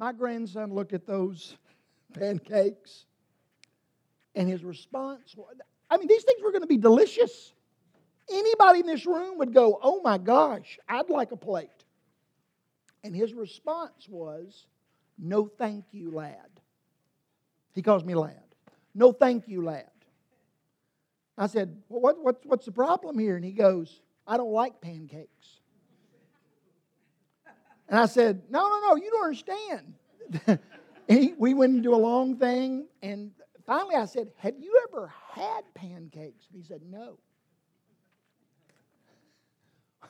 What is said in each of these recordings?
My grandson looked at those pancakes, and his response was I mean, these things were going to be delicious. Anybody in this room would go, Oh my gosh, I'd like a plate. And his response was, No thank you, lad. He calls me lad. No thank you, lad. I said, well, what, what, What's the problem here? And he goes, I don't like pancakes. And I said, No, no, no, you don't understand. he, we went into a long thing, and finally I said, Have you ever had pancakes? And he said, No.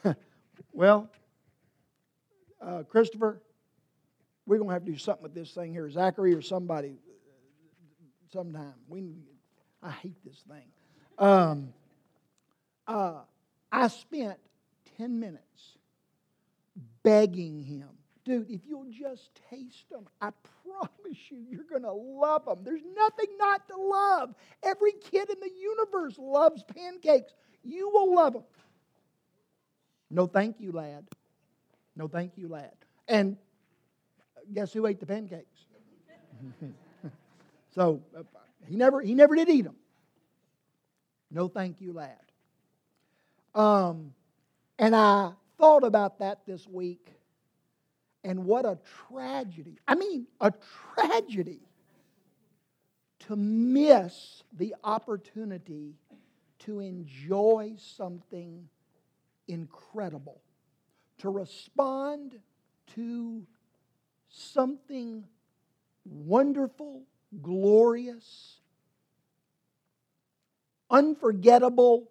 well, uh, Christopher, we're going to have to do something with this thing here. Zachary or somebody sometime. We, I hate this thing. Um, uh, I spent 10 minutes begging him, dude, if you'll just taste them, I promise you, you're going to love them. There's nothing not to love. Every kid in the universe loves pancakes. You will love them. No, thank you, lad. No, thank you, lad. And guess who ate the pancakes? so uh, he never he never did eat them. No, thank you, lad. Um, and I thought about that this week, and what a tragedy. I mean, a tragedy to miss the opportunity to enjoy something incredible, to respond to something wonderful, glorious, unforgettable,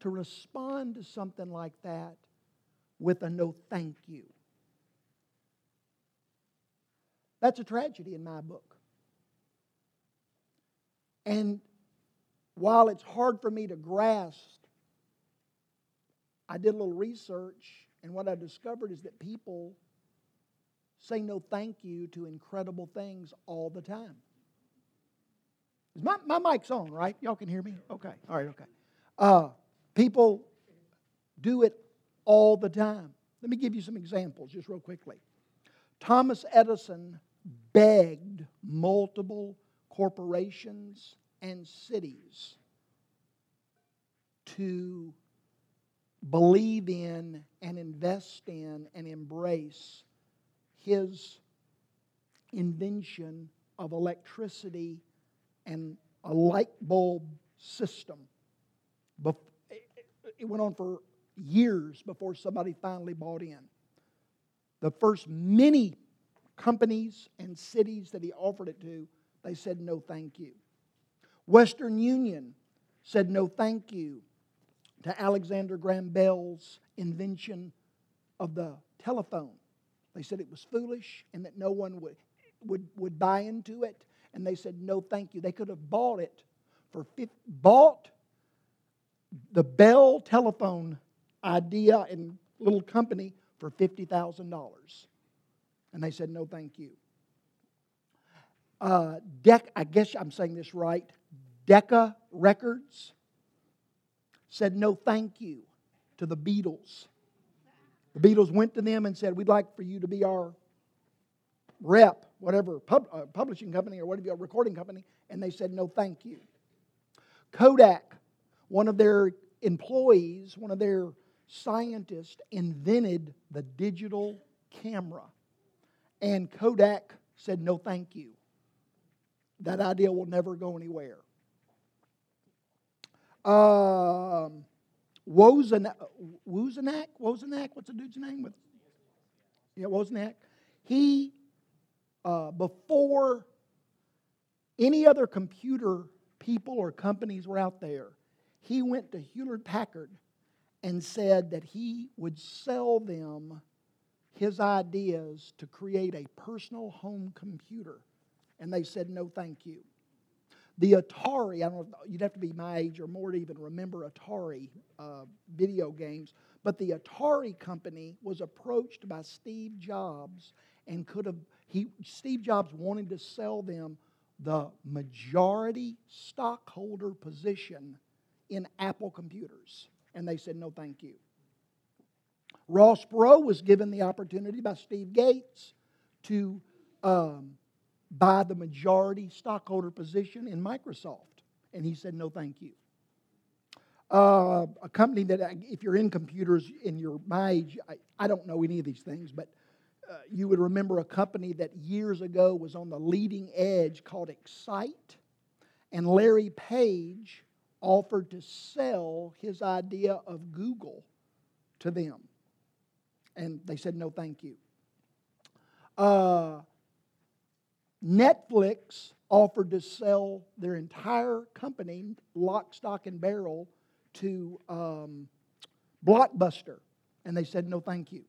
to respond to something like that with a no thank you. That's a tragedy in my book. And while it's hard for me to grasp, I did a little research, and what I discovered is that people say no thank you to incredible things all the time. Is my, my mic's on, right? Y'all can hear me? Okay. All right, okay. Uh, people do it all the time. Let me give you some examples just real quickly. Thomas Edison begged multiple corporations and cities to believe in and invest in and embrace his invention of electricity and a light bulb system. It went on for years before somebody finally bought in. The first many companies and cities that he offered it to, they said no thank you. Western Union said no thank you to Alexander Graham Bell's invention of the telephone. They said it was foolish and that no one would, would, would buy into it. And they said, no, thank you. They could have bought it for, bought the Bell telephone idea and little company for $50,000. And they said, no, thank you. Uh, I guess I'm saying this right, Decca Records said no thank you to the Beatles. The Beatles went to them and said, We'd like for you to be our rep, whatever, pub, uh, publishing company or whatever, recording company. And they said, No thank you. Kodak, one of their employees, one of their scientists, invented the digital camera. And Kodak said, No thank you. That idea will never go anywhere. Um, Wozniak, Wozniak, what's the dude's name? With, yeah, Wozniak. He, uh, before any other computer people or companies were out there, he went to Hewlett Packard and said that he would sell them his ideas to create a personal home computer. And they said, no, thank you. The Atari, I don't you'd have to be my age or more to even remember Atari uh, video games, but the Atari company was approached by Steve Jobs and could have, he, Steve Jobs wanted to sell them the majority stockholder position in Apple computers. And they said, no, thank you. Ross Perot was given the opportunity by Steve Gates to um, buy the majority stockholder position in Microsoft. And he said, no, thank you. Uh, a company that, if you're in computers in your my age, I, I don't know any of these things, but uh, you would remember a company that years ago was on the leading edge called Excite. And Larry Page offered to sell his idea of Google to them. And they said, no, thank you. Uh, Netflix offered to sell their entire company, lock, stock, and barrel, to um, Blockbuster. And they said, no, thank you.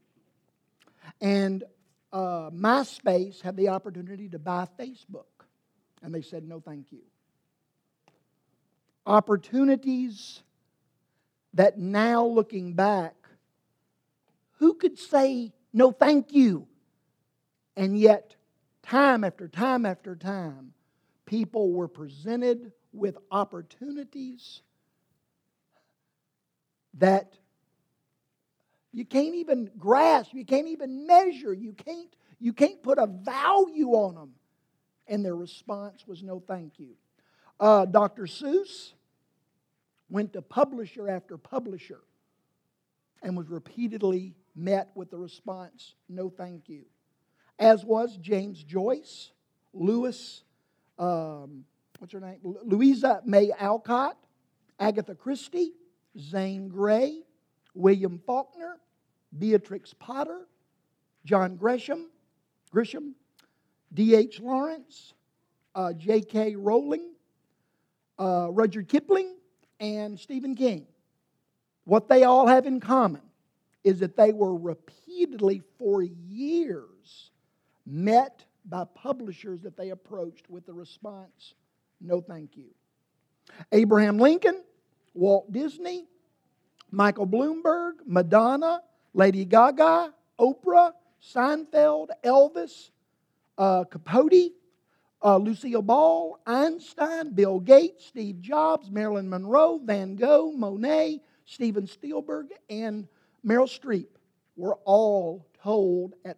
And uh, MySpace had the opportunity to buy Facebook. And they said, no, thank you. Opportunities that now, looking back, who could say no, thank you? And yet, time after time after time, people were presented with opportunities that you can't even grasp, you can't even measure, you can't, you can't put a value on them. And their response was no thank you. Uh, Dr. Seuss went to publisher after publisher and was repeatedly met with the response no thank you. As was James Joyce, Lewis, um, what's her name? Louisa May Alcott, Agatha Christie, Zane Grey, William Faulkner, Beatrix Potter, John Gresham, Grisham, D.H. Lawrence, uh, J.K. Rowling, uh, Rudyard Kipling, and Stephen King. What they all have in common is that they were repeatedly for years met by publishers that they approached with the response, no thank you. Abraham Lincoln, Walt Disney, Michael Bloomberg, Madonna, Lady Gaga, Oprah, Seinfeld, Elvis, uh, Capote, uh, Lucille Ball, Einstein, Bill Gates, Steve Jobs, Marilyn Monroe, Van Gogh, Monet, Steven Spielberg, and Meryl Streep were all told at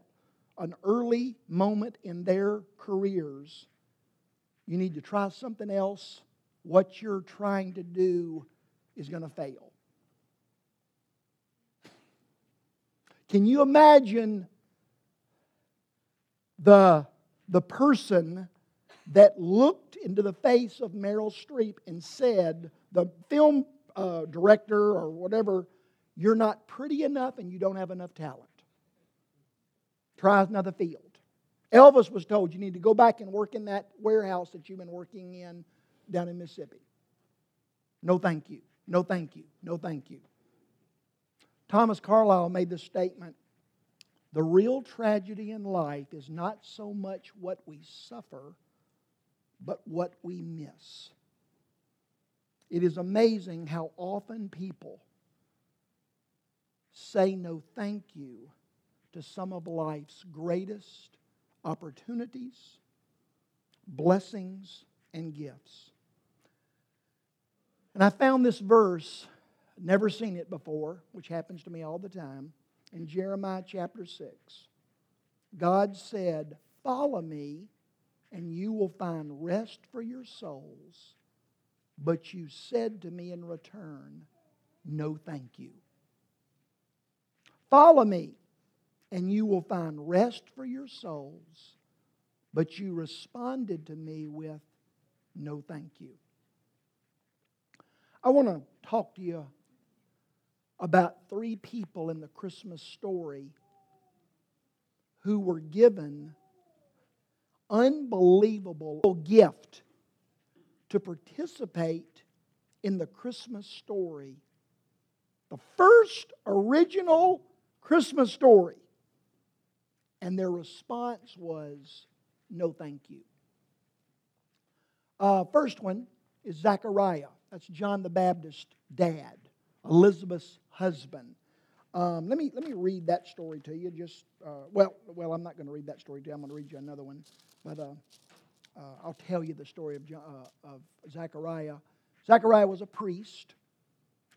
an early moment in their careers you need to try something else. What you're trying to do is going to fail. Can you imagine the, the person that looked into the face of Meryl Streep and said, the film uh, director or whatever, you're not pretty enough and you don't have enough talent. Try another field. Elvis was told you need to go back and work in that warehouse that you've been working in down in Mississippi. No, thank you. No, thank you. No, thank you. Thomas Carlyle made the statement the real tragedy in life is not so much what we suffer, but what we miss. It is amazing how often people say no thank you to some of life's greatest opportunities, blessings, and gifts. And I found this verse, never seen it before, which happens to me all the time, in Jeremiah chapter 6. God said, Follow me, and you will find rest for your souls. But you said to me in return, No, thank you. Follow me, and you will find rest for your souls. But you responded to me with, No, thank you. I want to talk to you about three people in the Christmas story who were given unbelievable gift to participate in the Christmas story. The first original Christmas story. And their response was, no, thank you. Uh, first one is Zechariah. That's John the Baptist's dad, Elizabeth's husband. Um, let, me, let me read that story to you. Just uh, well, well, I'm not going to read that story to you. I'm going to read you another one, but uh, uh, I'll tell you the story of, uh, of Zechariah. Zechariah was a priest.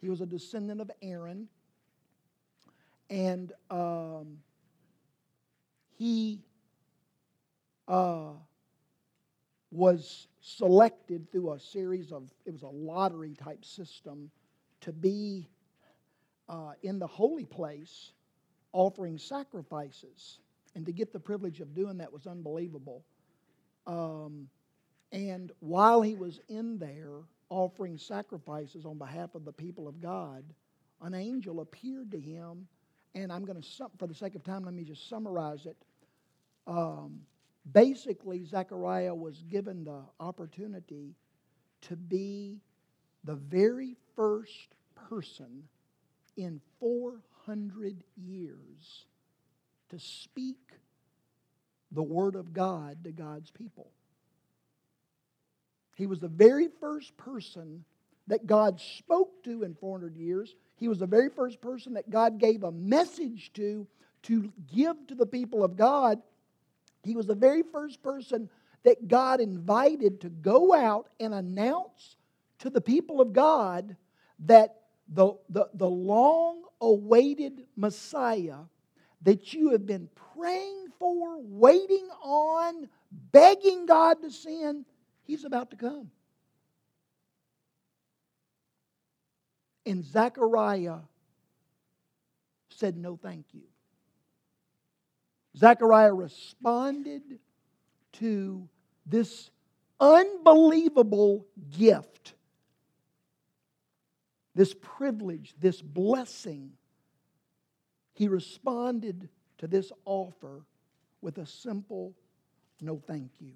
He was a descendant of Aaron. and um, he uh, was selected through a series of, it was a lottery type system to be uh, in the holy place offering sacrifices. And to get the privilege of doing that was unbelievable. Um, and while he was in there offering sacrifices on behalf of the people of God, an angel appeared to him. And I'm going to, for the sake of time, let me just summarize it. Um, basically, Zechariah was given the opportunity to be the very first person in 400 years to speak the Word of God to God's people. He was the very first person that God spoke to in 400 years. He was the very first person that God gave a message to to give to the people of God. He was the very first person that God invited to go out and announce to the people of God that the, the, the long awaited Messiah that you have been praying for, waiting on, begging God to send, he's about to come. And Zechariah said, No, thank you. Zechariah responded to this unbelievable gift, this privilege, this blessing. He responded to this offer with a simple no thank you.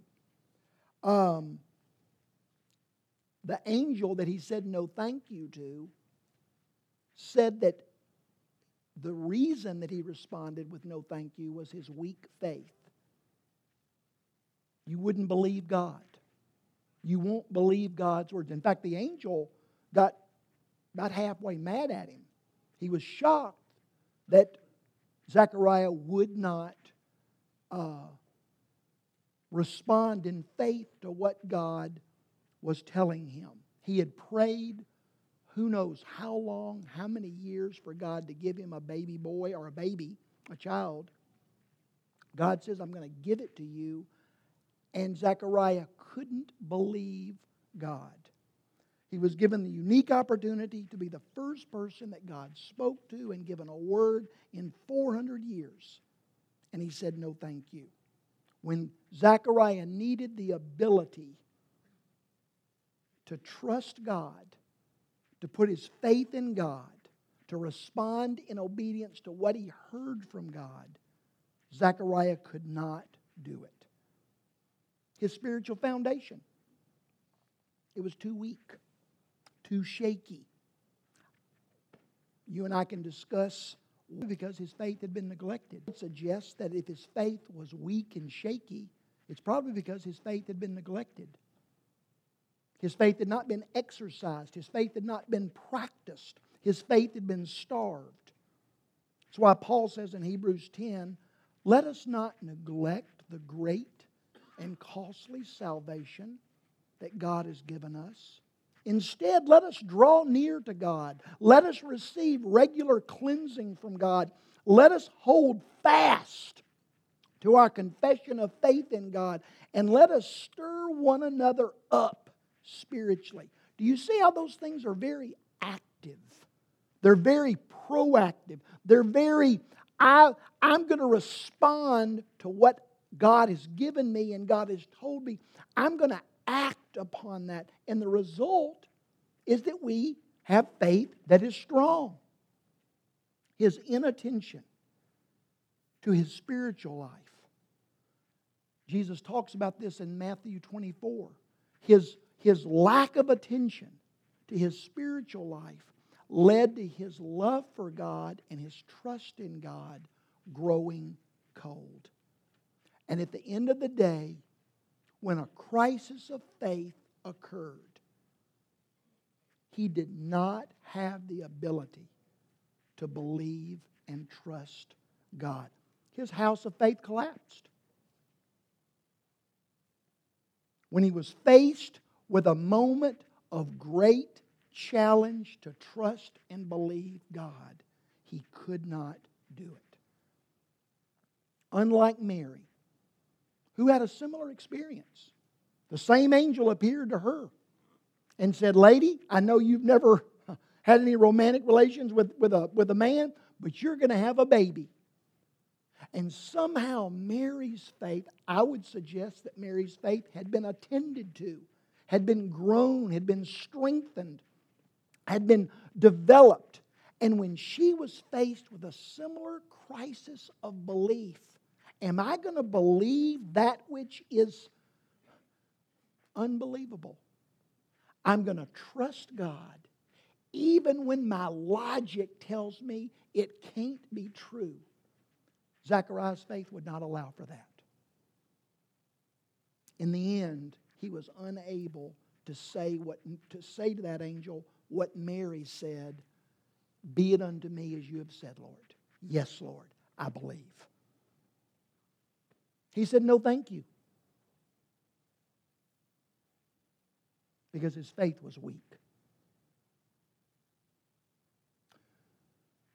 Um, the angel that he said no thank you to said that the reason that he responded with no thank you was his weak faith. You wouldn't believe God. You won't believe God's words. In fact, the angel got about halfway mad at him. He was shocked that Zechariah would not uh, respond in faith to what God was telling him. He had prayed who knows how long, how many years for God to give him a baby boy or a baby, a child. God says, I'm going to give it to you. And Zechariah couldn't believe God. He was given the unique opportunity to be the first person that God spoke to and given a word in 400 years. And he said, No, thank you. When Zechariah needed the ability to trust God to put his faith in God, to respond in obedience to what he heard from God, Zechariah could not do it. His spiritual foundation, it was too weak, too shaky. You and I can discuss because his faith had been neglected. It suggests that if his faith was weak and shaky, it's probably because his faith had been neglected. His faith had not been exercised, his faith had not been practiced, his faith had been starved. That's why Paul says in Hebrews 10 let us not neglect the great and costly salvation that God has given us. Instead, let us draw near to God. Let us receive regular cleansing from God. Let us hold fast to our confession of faith in God. And let us stir one another up spiritually. Do you see how those things are very active? They're very proactive. They're very, I, I'm going to respond to what God has given me and God has told me. I'm going to act upon that. And the result is that we have faith that is strong. His inattention to his spiritual life. Jesus talks about this in Matthew 24. His his lack of attention to his spiritual life led to his love for God and his trust in God growing cold. And at the end of the day, when a crisis of faith occurred, he did not have the ability to believe and trust God. His house of faith collapsed. When he was faced with a moment of great challenge to trust and believe God, he could not do it. Unlike Mary, who had a similar experience, the same angel appeared to her and said, Lady, I know you've never had any romantic relations with, with, a, with a man, but you're going to have a baby. And somehow Mary's faith, I would suggest that Mary's faith had been attended to, had been grown, had been strengthened, had been developed. And when she was faced with a similar crisis of belief, am I going to believe that which is unbelievable? I'm going to trust God even when my logic tells me it can't be true. Zechariah's faith would not allow for that. In the end, he was unable to say, what, to say to that angel what Mary said Be it unto me as you have said, Lord. Yes, Lord, I believe. He said, No, thank you. Because his faith was weak.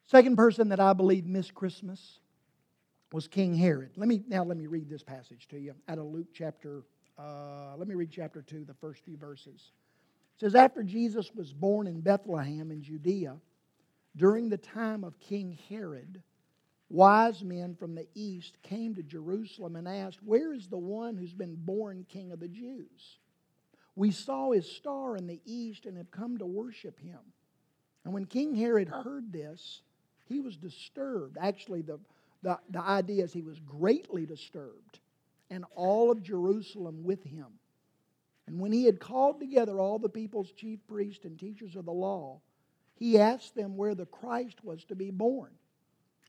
Second person that I believe missed Christmas was King Herod. Let me now let me read this passage to you out of Luke chapter. Uh, let me read chapter two, the first few verses. It says, After Jesus was born in Bethlehem in Judea, during the time of King Herod, wise men from the east came to Jerusalem and asked, Where is the one who's been born King of the Jews? We saw his star in the east and have come to worship him. And when King Herod heard this, he was disturbed. Actually, the the, the idea is he was greatly disturbed, and all of Jerusalem with him. And when he had called together all the people's chief priests and teachers of the law, he asked them where the Christ was to be born.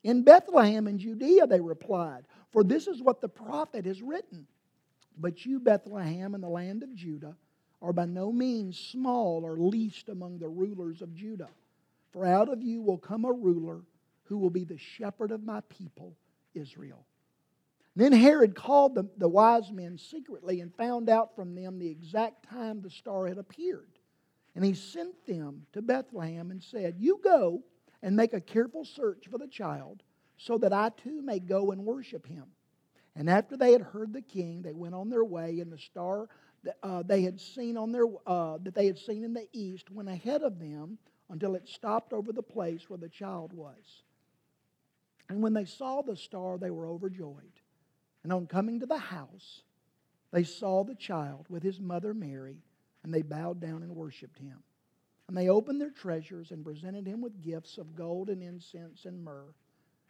In Bethlehem in Judea, they replied, for this is what the prophet has written. But you, Bethlehem, in the land of Judah, are by no means small or least among the rulers of Judah. For out of you will come a ruler who will be the shepherd of my people, Israel. Then Herod called the, the wise men secretly and found out from them the exact time the star had appeared. And he sent them to Bethlehem and said, You go and make a careful search for the child, so that I too may go and worship him. And after they had heard the king, they went on their way, and the star that, uh, they had seen on their uh, that they had seen in the east went ahead of them until it stopped over the place where the child was. And when they saw the star, they were overjoyed. And on coming to the house, they saw the child with his mother Mary, and they bowed down and worshiped him. And they opened their treasures and presented him with gifts of gold and incense and myrrh.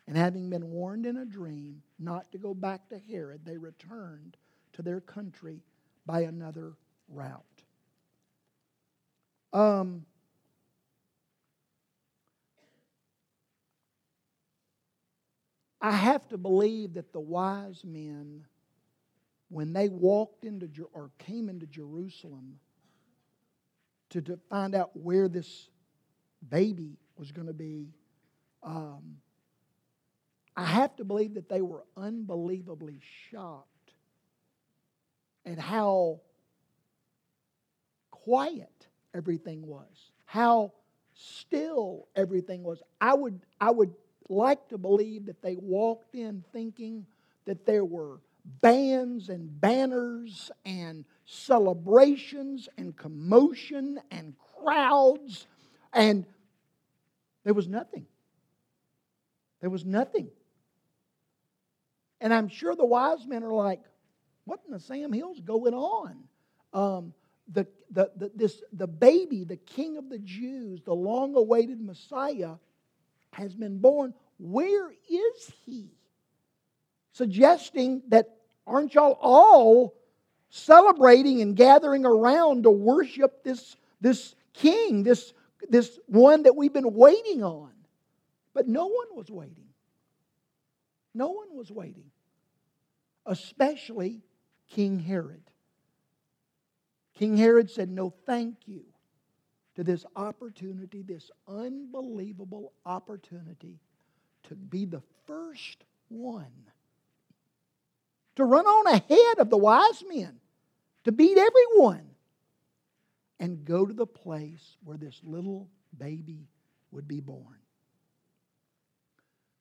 And having been warned in a dream not to go back to Herod, they returned to their country by another route. Um, I have to believe that the wise men, when they walked into or came into Jerusalem to, to find out where this baby was going to be, um, I have to believe that they were unbelievably shocked at how quiet everything was, how still everything was. I would, I would like to believe that they walked in thinking that there were bands and banners and celebrations and commotion and crowds, and there was nothing. There was nothing. And I'm sure the wise men are like, what in the Sam Hill's going on? Um, the, the, the, this, the baby, the king of the Jews, the long awaited Messiah, has been born. Where is he? Suggesting that aren't y'all all celebrating and gathering around to worship this, this king, this, this one that we've been waiting on? But no one was waiting. No one was waiting, especially King Herod. King Herod said, No, thank you to this opportunity, this unbelievable opportunity to be the first one to run on ahead of the wise men, to beat everyone, and go to the place where this little baby would be born.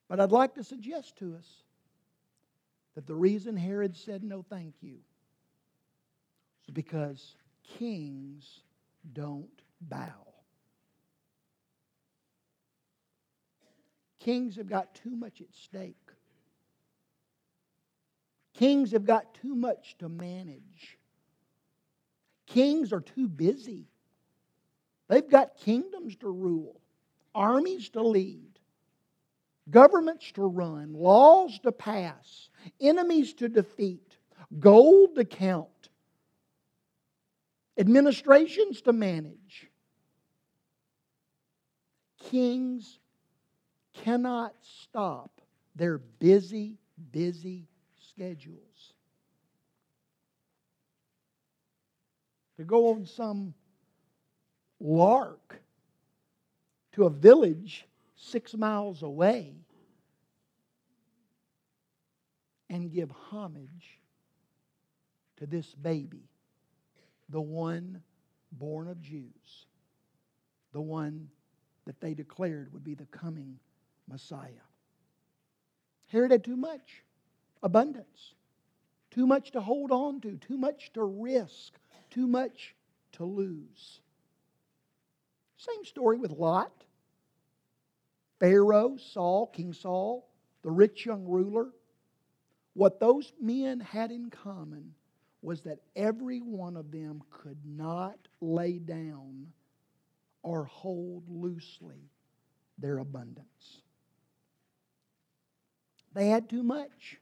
But I'd like to suggest to us that the reason Herod said no thank you is because kings don't bow. Kings have got too much at stake. Kings have got too much to manage. Kings are too busy. They've got kingdoms to rule, armies to lead, governments to run, laws to pass, enemies to defeat, gold to count, administrations to manage. Kings cannot stop their busy, busy schedules. To go on some lark to a village six miles away and give homage to this baby, the one born of Jews, the one that they declared would be the coming Messiah. Herod had too much abundance, too much to hold on to, too much to risk, too much to lose. Same story with Lot. Pharaoh, Saul, King Saul, the rich young ruler. What those men had in common was that every one of them could not lay down or hold loosely their abundance. They had too much.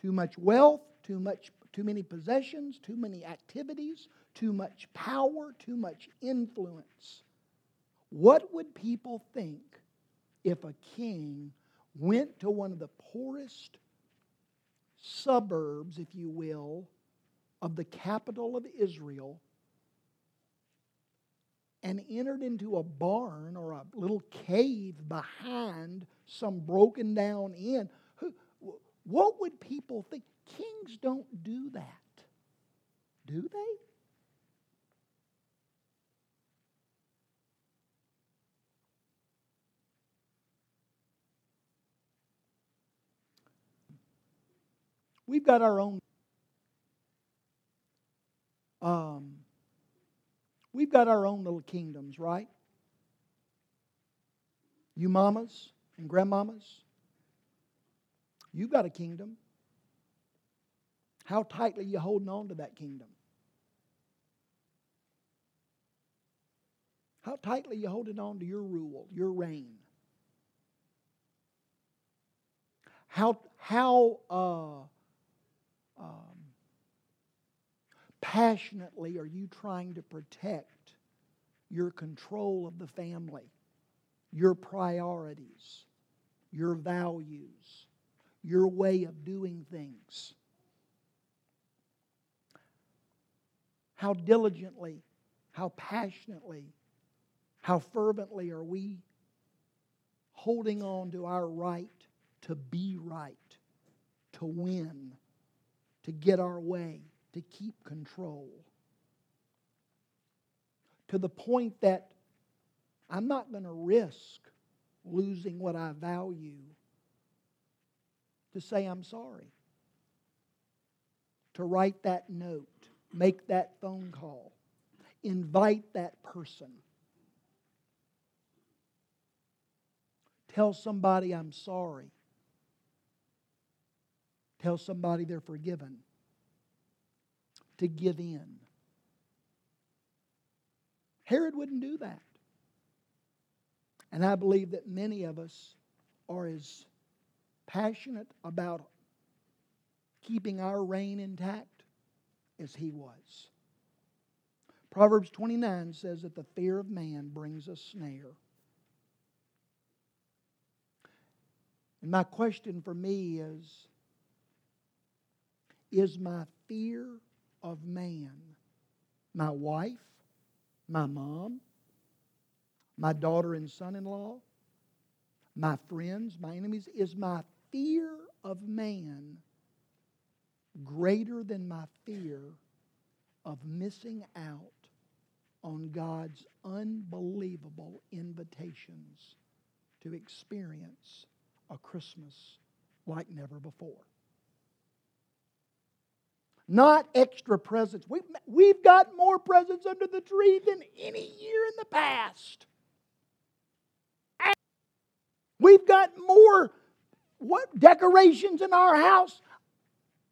Too much wealth, too much too many possessions, too many activities, too much power, too much influence. What would people think if a king went to one of the poorest suburbs, if you will, of the capital of Israel and entered into a barn or a little cave behind some broken down inn? What would people think? Kings don't do that, do they? We've got our own. Um, we've got our own little kingdoms, right? You mamas and grandmamas, You've got a kingdom. How tightly you holding on to that kingdom? How tightly you holding on to your rule, your reign? How, how uh, um, passionately are you trying to protect your control of the family, your priorities, your values? your way of doing things. How diligently, how passionately, how fervently are we holding on to our right to be right, to win, to get our way, to keep control? To the point that I'm not going to risk losing what I value to say, I'm sorry, to write that note, make that phone call, invite that person. Tell somebody I'm sorry. Tell somebody they're forgiven. To give in. Herod wouldn't do that. And I believe that many of us are as passionate about keeping our reign intact as he was. Proverbs 29 says that the fear of man brings a snare. And my question for me is Is my fear of man, my wife, my mom, my daughter and son in law, my friends, my enemies, is my fear of man greater than my fear of missing out on God's unbelievable invitations to experience a Christmas like never before. Not extra presents. We've, we've got more presents under the tree than any year in the past. We've got more what decorations in our house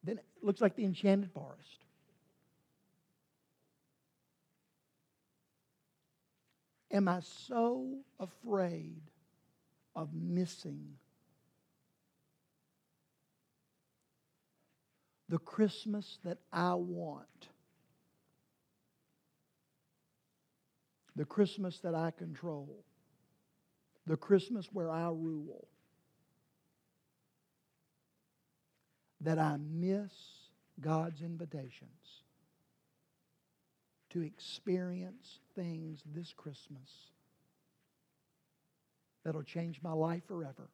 than it looks like the enchanted forest. Am I so afraid of missing the Christmas that I want? The Christmas that I control? The Christmas where I rule? That I miss God's invitations to experience things this Christmas that'll change my life forever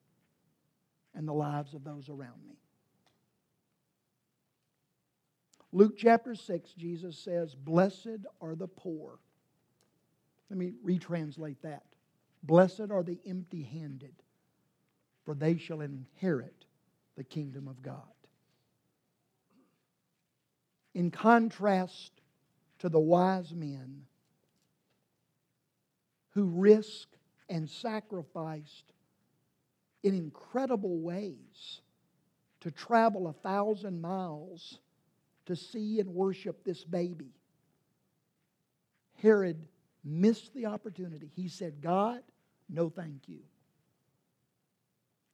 and the lives of those around me. Luke chapter 6, Jesus says, Blessed are the poor. Let me retranslate that. Blessed are the empty handed, for they shall inherit the kingdom of God. In contrast to the wise men who risked and sacrificed in incredible ways to travel a thousand miles to see and worship this baby. Herod missed the opportunity. He said, God, no thank you.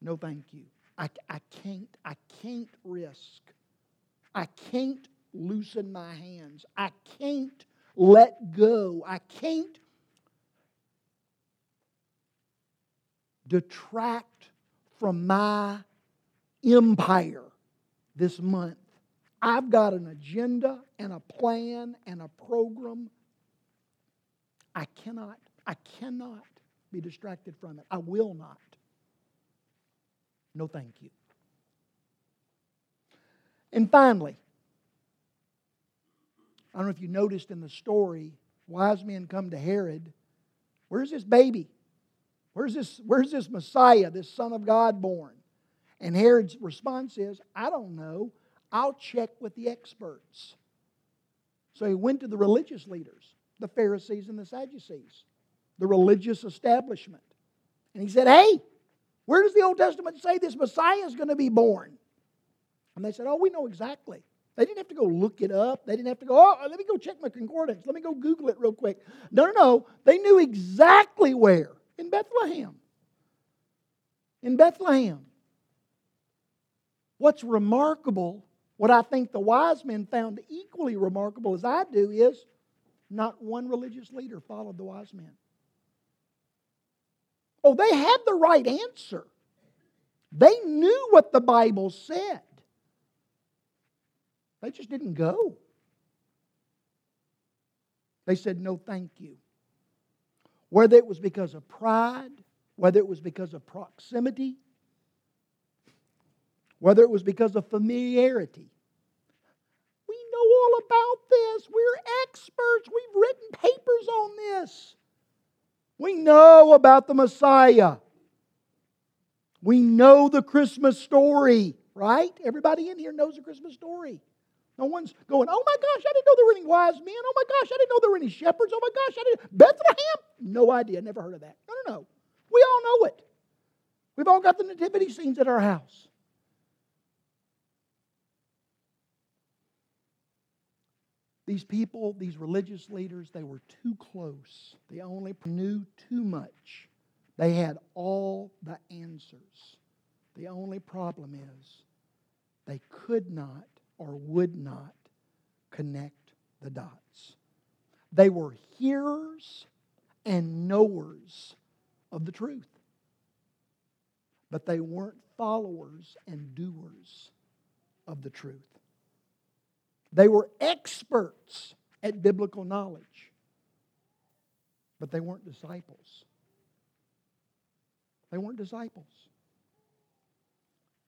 No thank you. I, I can't, I can't risk. I can't loosen my hands. I can't let go. I can't detract from my empire this month. I've got an agenda and a plan and a program. I cannot, I cannot be distracted from it. I will not. No, thank you. And finally, I don't know if you noticed in the story, wise men come to Herod. Where's this baby? Where's this, where's this Messiah, this Son of God born? And Herod's response is, I don't know. I'll check with the experts. So he went to the religious leaders, the Pharisees and the Sadducees, the religious establishment. And he said, Hey, where does the Old Testament say this Messiah is going to be born? And they said, Oh, we know exactly. They didn't have to go look it up. They didn't have to go, oh, let me go check my concordance. Let me go Google it real quick. No, no, no. They knew exactly where. In Bethlehem. In Bethlehem. What's remarkable, what I think the wise men found equally remarkable as I do, is not one religious leader followed the wise men. Oh, they had the right answer. They knew what the Bible said. They just didn't go. They said, no, thank you. Whether it was because of pride, whether it was because of proximity, whether it was because of familiarity. We know all about this. We're experts. We've written papers on this. We know about the Messiah. We know the Christmas story, right? Everybody in here knows the Christmas story. No one's going, oh my gosh, I didn't know there were any wise men. Oh my gosh, I didn't know there were any shepherds. Oh my gosh, I didn't. Bethlehem? No idea. Never heard of that. No, no, no. We all know it. We've all got the nativity scenes at our house. These people, these religious leaders, they were too close. They only knew too much. They had all the answers. The only problem is they could not or would not connect the dots. They were hearers and knowers of the truth, but they weren't followers and doers of the truth. They were experts at biblical knowledge, but they weren't disciples. They weren't disciples.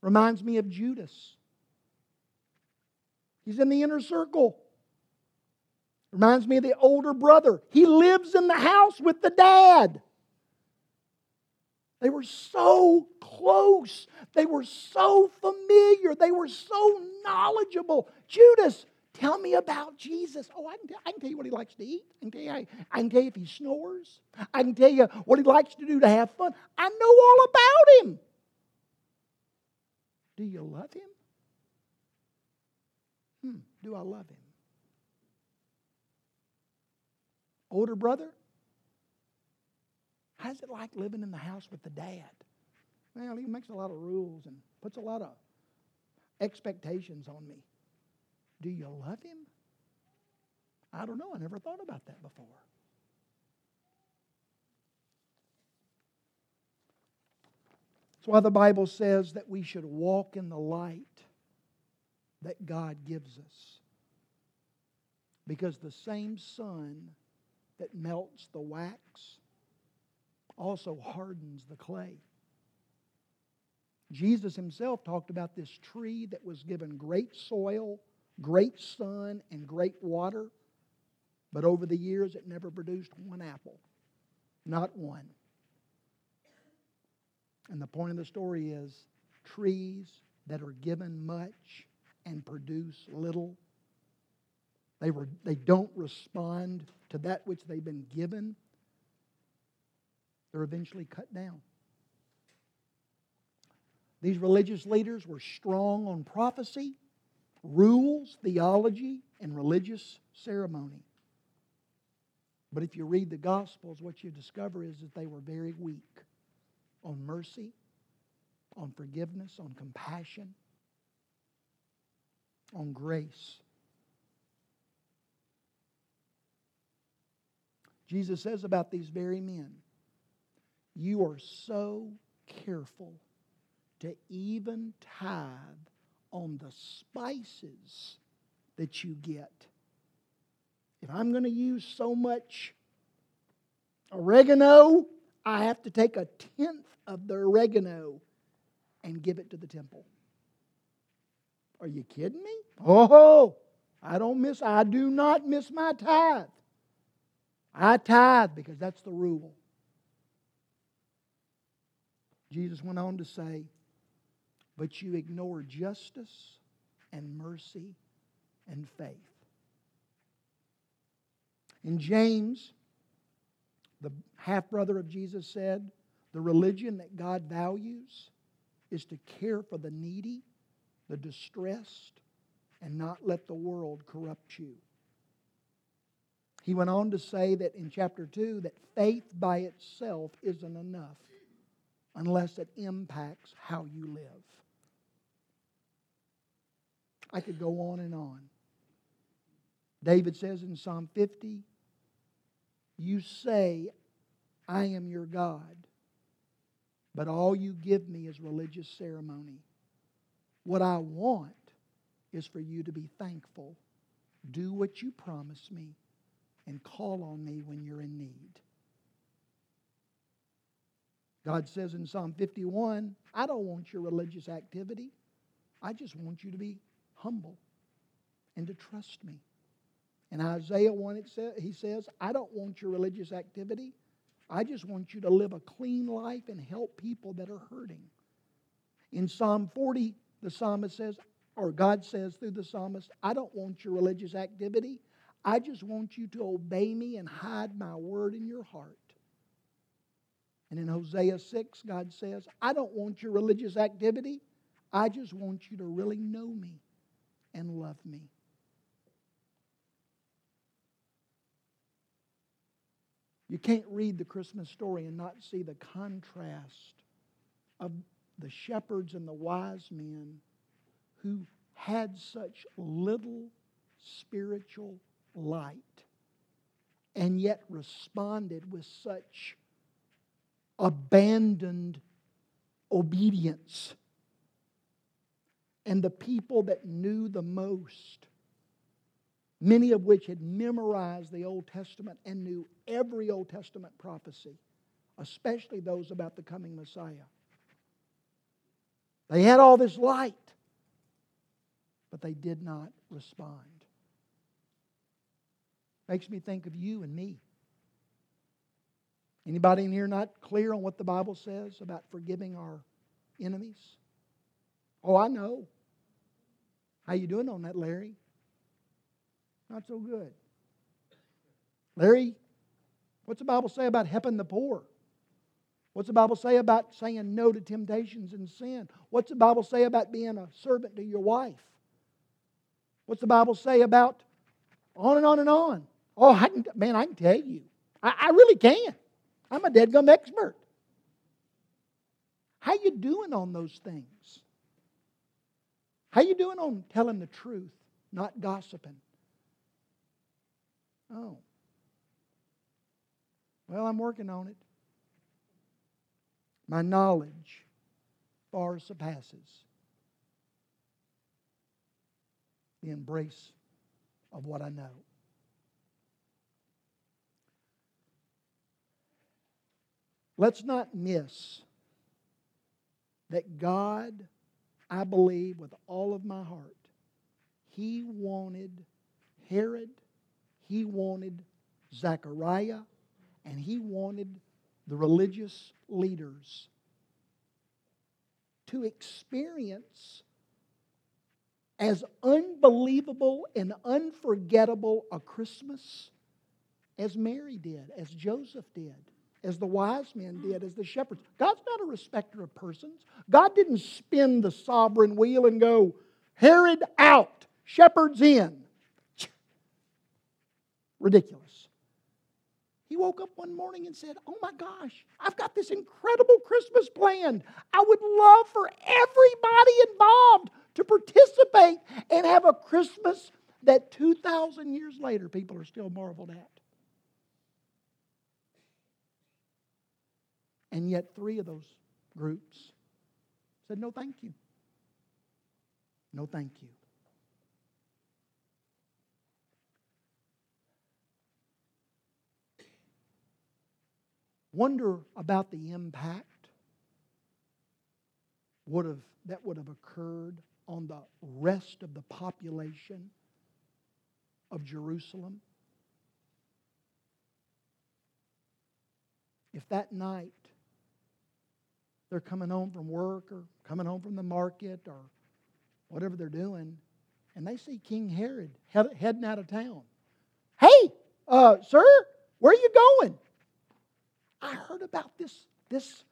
Reminds me of Judas. He's in the inner circle. Reminds me of the older brother. He lives in the house with the dad. They were so close. They were so familiar. They were so knowledgeable. Judas, tell me about Jesus. Oh, I can, can tell you what he likes to eat. I can, tell you, I can tell you if he snores. I can tell you what he likes to do to have fun. I know all about him. Do you love him? Do I love him? Older brother, how's it like living in the house with the dad? Well, he makes a lot of rules and puts a lot of expectations on me. Do you love him? I don't know. I never thought about that before. That's why the Bible says that we should walk in the light that God gives us. Because the same sun that melts the wax also hardens the clay. Jesus himself talked about this tree that was given great soil, great sun, and great water, but over the years it never produced one apple. Not one. And the point of the story is trees that are given much and produce little. They, were, they don't respond to that which they've been given. They're eventually cut down. These religious leaders were strong on prophecy, rules, theology, and religious ceremony. But if you read the Gospels, what you discover is that they were very weak on mercy, on forgiveness, on compassion, on grace. Jesus says about these very men, You are so careful to even tithe on the spices that you get. If I'm going to use so much oregano, I have to take a tenth of the oregano and give it to the temple. Are you kidding me? Oh, I don't miss, I do not miss my tithe. I tithe because that's the rule. Jesus went on to say, but you ignore justice and mercy and faith. In James, the half brother of Jesus said, the religion that God values is to care for the needy, the distressed, and not let the world corrupt you. He went on to say that in chapter 2 that faith by itself isn't enough unless it impacts how you live. I could go on and on. David says in Psalm 50, You say, I am your God, but all you give me is religious ceremony. What I want is for you to be thankful. Do what you promise me and call on me when you're in need. God says in Psalm 51, I don't want your religious activity. I just want you to be humble and to trust me. In Isaiah 1, it says, he says, I don't want your religious activity. I just want you to live a clean life and help people that are hurting. In Psalm 40, the psalmist says, or God says through the psalmist, I don't want your religious activity. I just want you to obey me and hide my word in your heart. And in Hosea 6, God says, I don't want your religious activity. I just want you to really know me and love me. You can't read the Christmas story and not see the contrast of the shepherds and the wise men who had such little spiritual light and yet responded with such abandoned obedience. And the people that knew the most, many of which had memorized the Old Testament and knew every Old Testament prophecy, especially those about the coming Messiah. They had all this light, but they did not respond. Makes me think of you and me. Anybody in here not clear on what the Bible says about forgiving our enemies? Oh, I know. How you doing on that, Larry? Not so good. Larry, what's the Bible say about helping the poor? What's the Bible say about saying no to temptations and sin? What's the Bible say about being a servant to your wife? What's the Bible say about on and on and on? Oh, I can, man, I can tell you. I, I really can. I'm a dead gum expert. How you doing on those things? How you doing on telling the truth, not gossiping? Oh. Well, I'm working on it. My knowledge far surpasses the embrace of what I know. Let's not miss that God, I believe with all of my heart, He wanted Herod, He wanted Zechariah, and He wanted the religious leaders to experience as unbelievable and unforgettable a Christmas as Mary did, as Joseph did, as the wise men did, as the shepherds. God's not a respecter of persons. God didn't spin the sovereign wheel and go, Herod out, shepherds in. Ridiculous. He woke up one morning and said, Oh my gosh, I've got this incredible Christmas planned. I would love for everybody involved to participate and have a Christmas that 2,000 years later people are still marveled at. And yet, three of those groups said, No, thank you. No, thank you. Wonder about the impact would have, that would have occurred on the rest of the population of Jerusalem. If that night they're coming home from work or coming home from the market or whatever they're doing, and they see King Herod heading out of town. Hey, uh, sir, where are you going? I heard about this, this,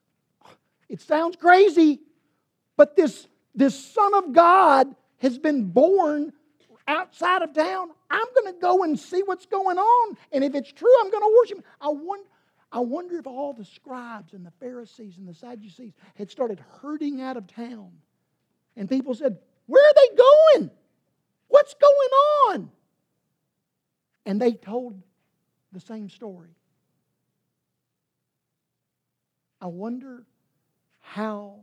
it sounds crazy, but this, this Son of God has been born outside of town. I'm going to go and see what's going on. And if it's true, I'm going to worship. him. I wonder, I wonder if all the scribes and the Pharisees and the Sadducees had started herding out of town. And people said, Where are they going? What's going on? And they told the same story. I wonder how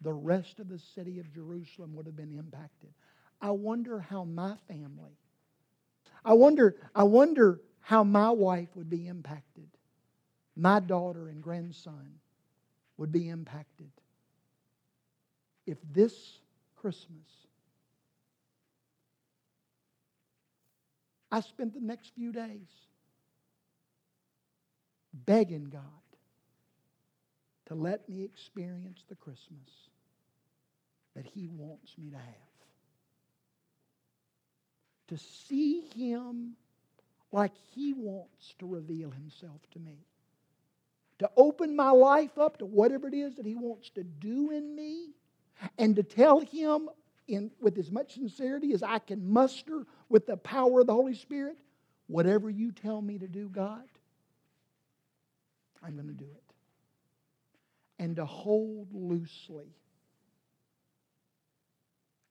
the rest of the city of Jerusalem would have been impacted. I wonder how my family, I wonder, I wonder how my wife would be impacted. My daughter and grandson would be impacted if this Christmas I spent the next few days begging God to let me experience the Christmas that He wants me to have. To see Him like He wants to reveal Himself to me. To open my life up to whatever it is that He wants to do in me. And to tell Him in, with as much sincerity as I can muster with the power of the Holy Spirit, whatever you tell me to do, God, I'm going to do it and to hold loosely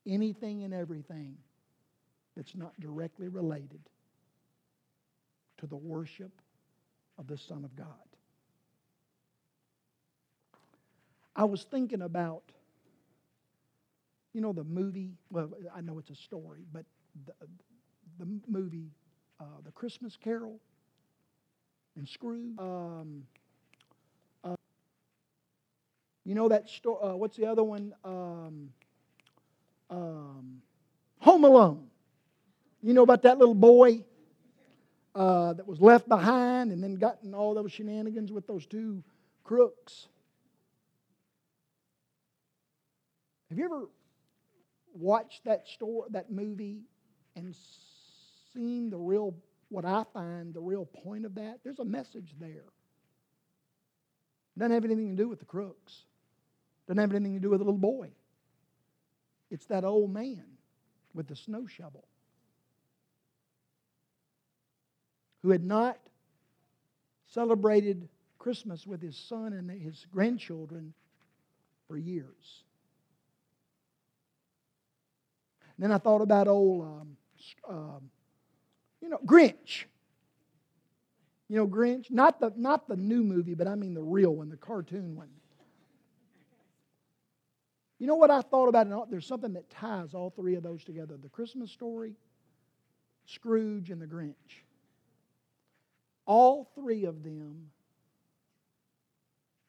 anything and everything that's not directly related to the worship of the Son of God. I was thinking about, you know, the movie, well, I know it's a story, but the, the movie, uh, The Christmas Carol and Scrooge. Um, you know that story? Uh, what's the other one? Um, um, Home Alone. You know about that little boy? uh, that was left behind and then gotten all those shenanigans with those two crooks. Have you ever watched that story, that movie, and seen the real, what I find the real point of that? There's a message there. It Doesn't have anything to do with the crooks. Doesn't have anything to do with a little boy. It's that old man with the snow shovel who had not celebrated Christmas with his son and his grandchildren for years. And then I thought about old, um, um, you know, Grinch. You know, Grinch, not the not the new movie, but I mean the real one, the cartoon one. You know what I thought about it? There's something that ties all three of those together: the Christmas story, Scrooge, and the Grinch. All three of them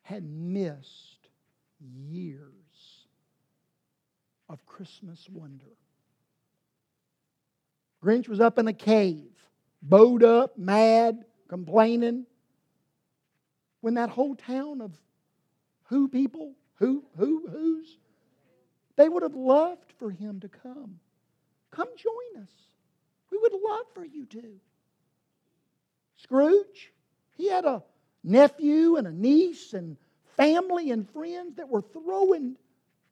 had missed years of Christmas wonder. Grinch was up in a cave, bowed up, mad, complaining. When that whole town of who people, who, who, who's, they would have loved for him to come. Come join us. We would love for you to. Scrooge, he had a nephew and a niece and family and friends that were throwing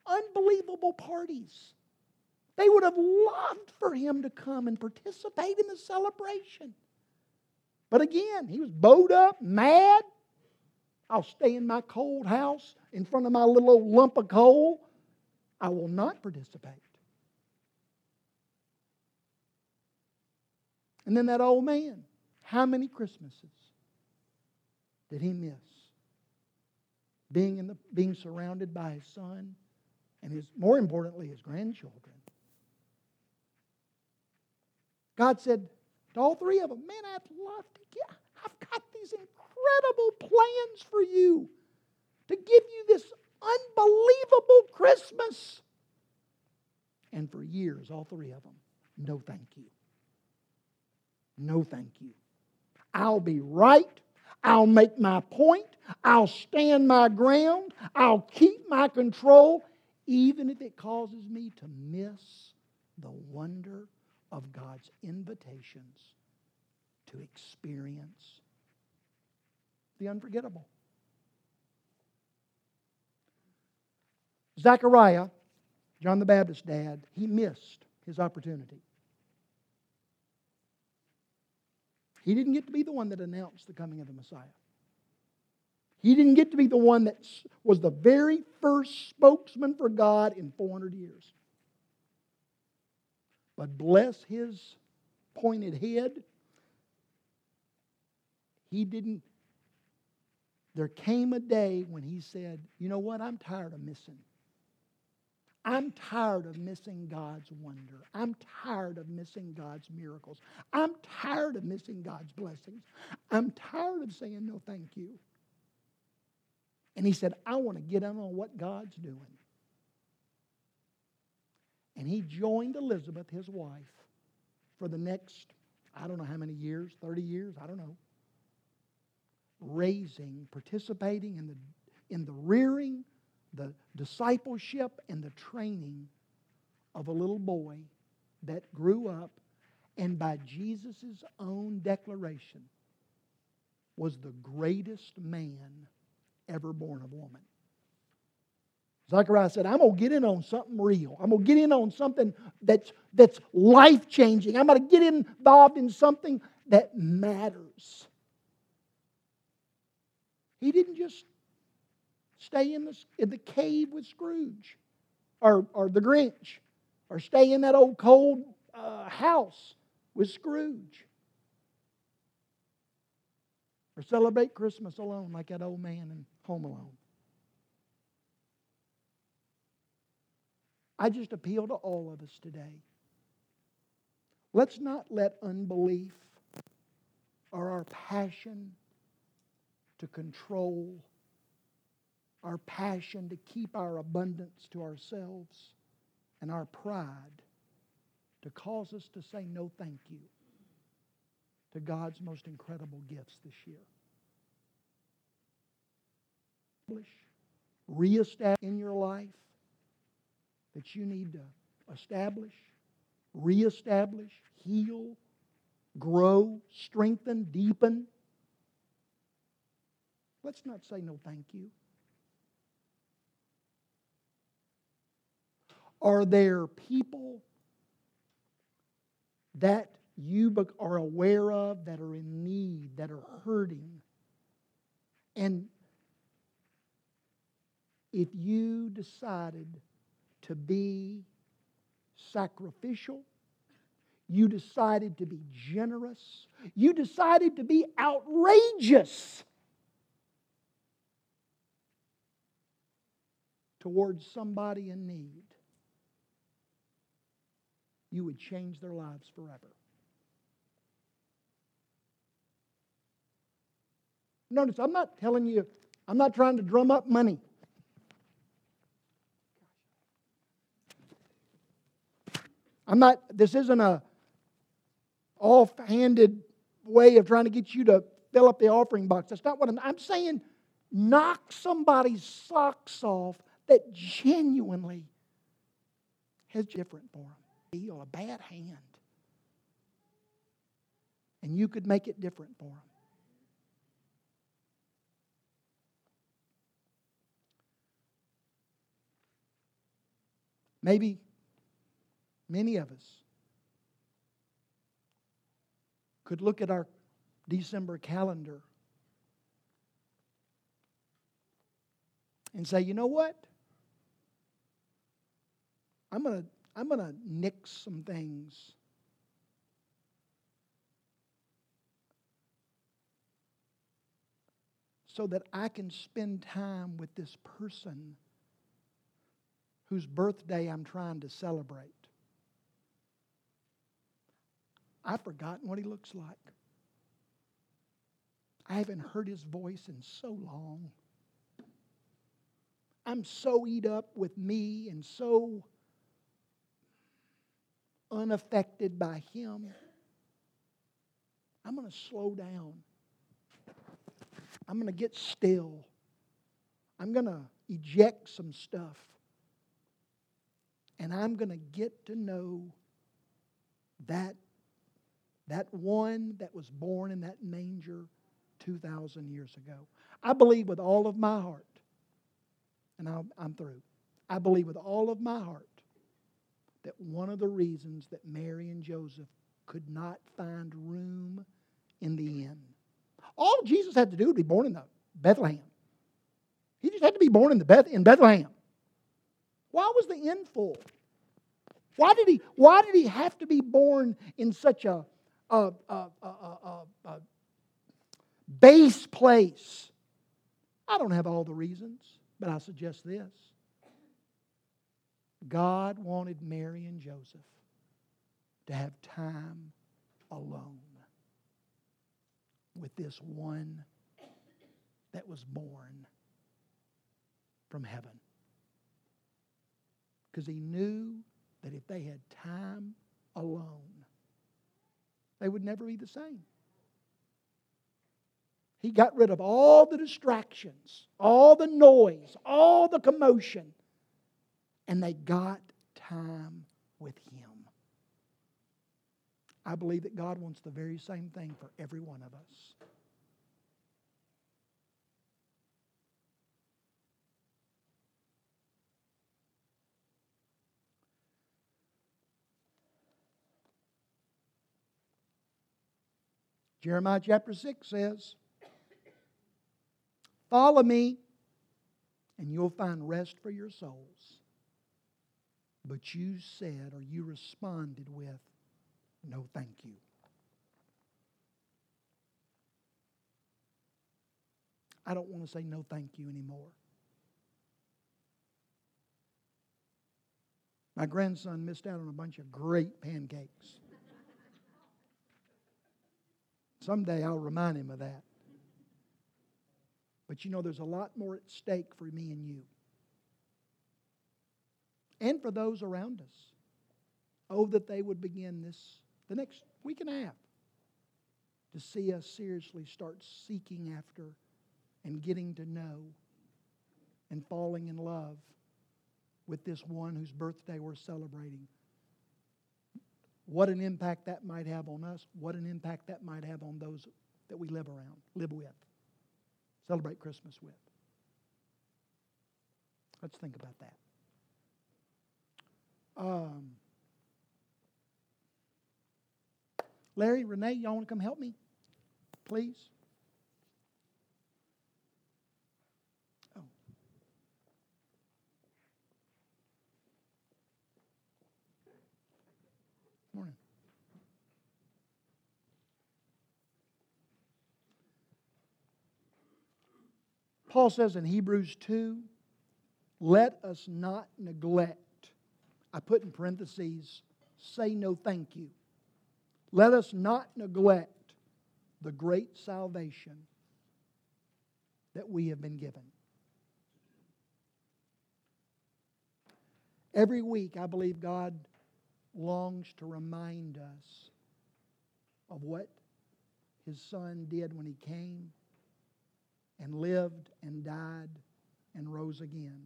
unbelievable parties. They would have loved for him to come and participate in the celebration. But again, he was bowed up, mad. I'll stay in my cold house in front of my little old lump of coal. I will not participate. And then that old man, how many Christmases did he miss? Being, in the, being surrounded by his son and his, more importantly, his grandchildren. God said to all three of them, Man, I'd love to get, I've got these incredible plans for you to give you this unbelievable Christmas. And for years, all three of them, no thank you. No thank you. I'll be right. I'll make my point. I'll stand my ground. I'll keep my control, even if it causes me to miss the wonder of God's invitations to experience the unforgettable. Zechariah, John the Baptist's dad, he missed his opportunity. He didn't get to be the one that announced the coming of the Messiah. He didn't get to be the one that was the very first spokesman for God in 400 years. But bless his pointed head, he didn't. There came a day when he said, You know what? I'm tired of missing. I'm tired of missing God's wonder. I'm tired of missing God's miracles. I'm tired of missing God's blessings. I'm tired of saying no thank you. And he said, I want to get in on what God's doing. And he joined Elizabeth, his wife, for the next, I don't know how many years, 30 years, I don't know, raising, participating in the, in the rearing, the discipleship, and the training of a little boy that grew up and by Jesus' own declaration was the greatest man ever born of woman. Zechariah said, I'm going to get in on something real. I'm going to get in on something that's, that's life changing. I'm going to get involved in something that matters. He didn't just stay in the, in the cave with Scrooge or, or the Grinch or stay in that old cold uh, house with Scrooge or celebrate Christmas alone like that old man in Home Alone. I just appeal to all of us today. Let's not let unbelief or our passion to control, our passion to keep our abundance to ourselves, and our pride to cause us to say no thank you. to God's most incredible gifts this year. Reestablish in your life that you need to establish, reestablish, heal, grow, strengthen, deepen. Let's not say no thank you. Are there people that you are aware of that are in need, that are hurting? And if you decided to be sacrificial, you decided to be generous, you decided to be outrageous towards somebody in need, you would change their lives forever. Notice, I'm not telling you, I'm not trying to drum up money. I'm not, this isn't a offhanded way of trying to get you to fill up the offering box. That's not what I'm, I'm saying. Knock somebody's socks off that genuinely has different for them or a bad hand. And you could make it different for them. Maybe many of us could look at our December calendar and say, you know what? I'm going to I'm going to nix some things. So that I can spend time with this person whose birthday I'm trying to celebrate. I've forgotten what he looks like. I haven't heard his voice in so long. I'm so eat up with me and so unaffected by him. I'm going to slow down. I'm going to get still. I'm going to eject some stuff. And I'm going to get to know that, that one that was born in that manger 2,000 years ago. I believe with all of my heart, and I'm through. I believe with all of my heart that one of the reasons that Mary and Joseph could not find room in the inn. All Jesus had to do was be born in the Bethlehem. He just had to be born in, the Beth, in Bethlehem. Why was the inn full? Why did he, why did he have to be born in such a, a, a, a base place? I don't have all the reasons, but I suggest this. God wanted Mary and Joseph to have time alone with this one that was born from heaven. Because he knew that if they had time alone, they would never be the same. He got rid of all the distractions, all the noise, all the commotion and they got time with Him. I believe that God wants the very same thing for every one of us. Jeremiah chapter 6 says, Follow me, and you'll find rest for your souls. But you said or you responded with, no, thank you. I don't want to say no, thank you anymore. My grandson missed out on a bunch of great pancakes. Someday I'll remind him of that. But you know, there's a lot more at stake for me and you and for those around us. Oh, that they would begin this the next week and a half. to see us seriously start seeking after and getting to know and falling in love with this one whose birthday we're celebrating. What an impact that might have on us, what an impact that might have on those that we live around, live with, celebrate Christmas with. Let's think about that. Um, Larry, Renee, y'all want to come help me? Please? Oh. Morning. Paul says in Hebrews 2 let us not neglect, I put in parentheses, say no thank you. Let us not neglect the great salvation that we have been given. Every week, I believe God longs to remind us of what His Son did when He came and lived and died and rose again.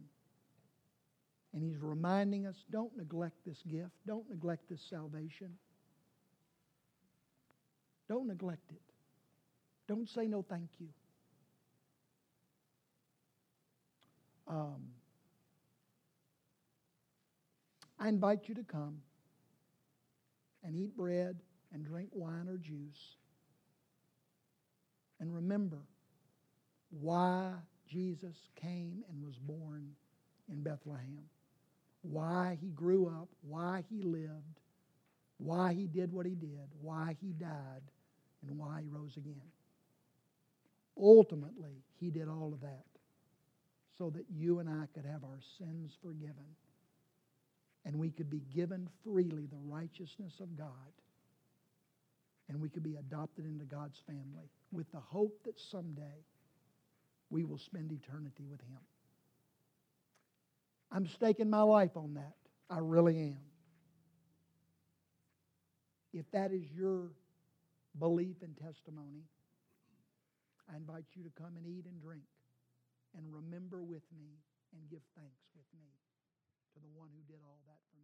And He's reminding us don't neglect this gift, don't neglect this salvation. Don't neglect it. Don't say no thank you. Um, I invite you to come and eat bread and drink wine or juice. And remember why Jesus came and was born in Bethlehem, why he grew up, why he lived, why he did what he did, why he died, and why he rose again. Ultimately, he did all of that so that you and I could have our sins forgiven and we could be given freely the righteousness of God and we could be adopted into God's family with the hope that someday we will spend eternity with Him. I'm staking my life on that. I really am. If that is your belief and testimony, I invite you to come and eat and drink and remember with me and give thanks with me to the one who did all that.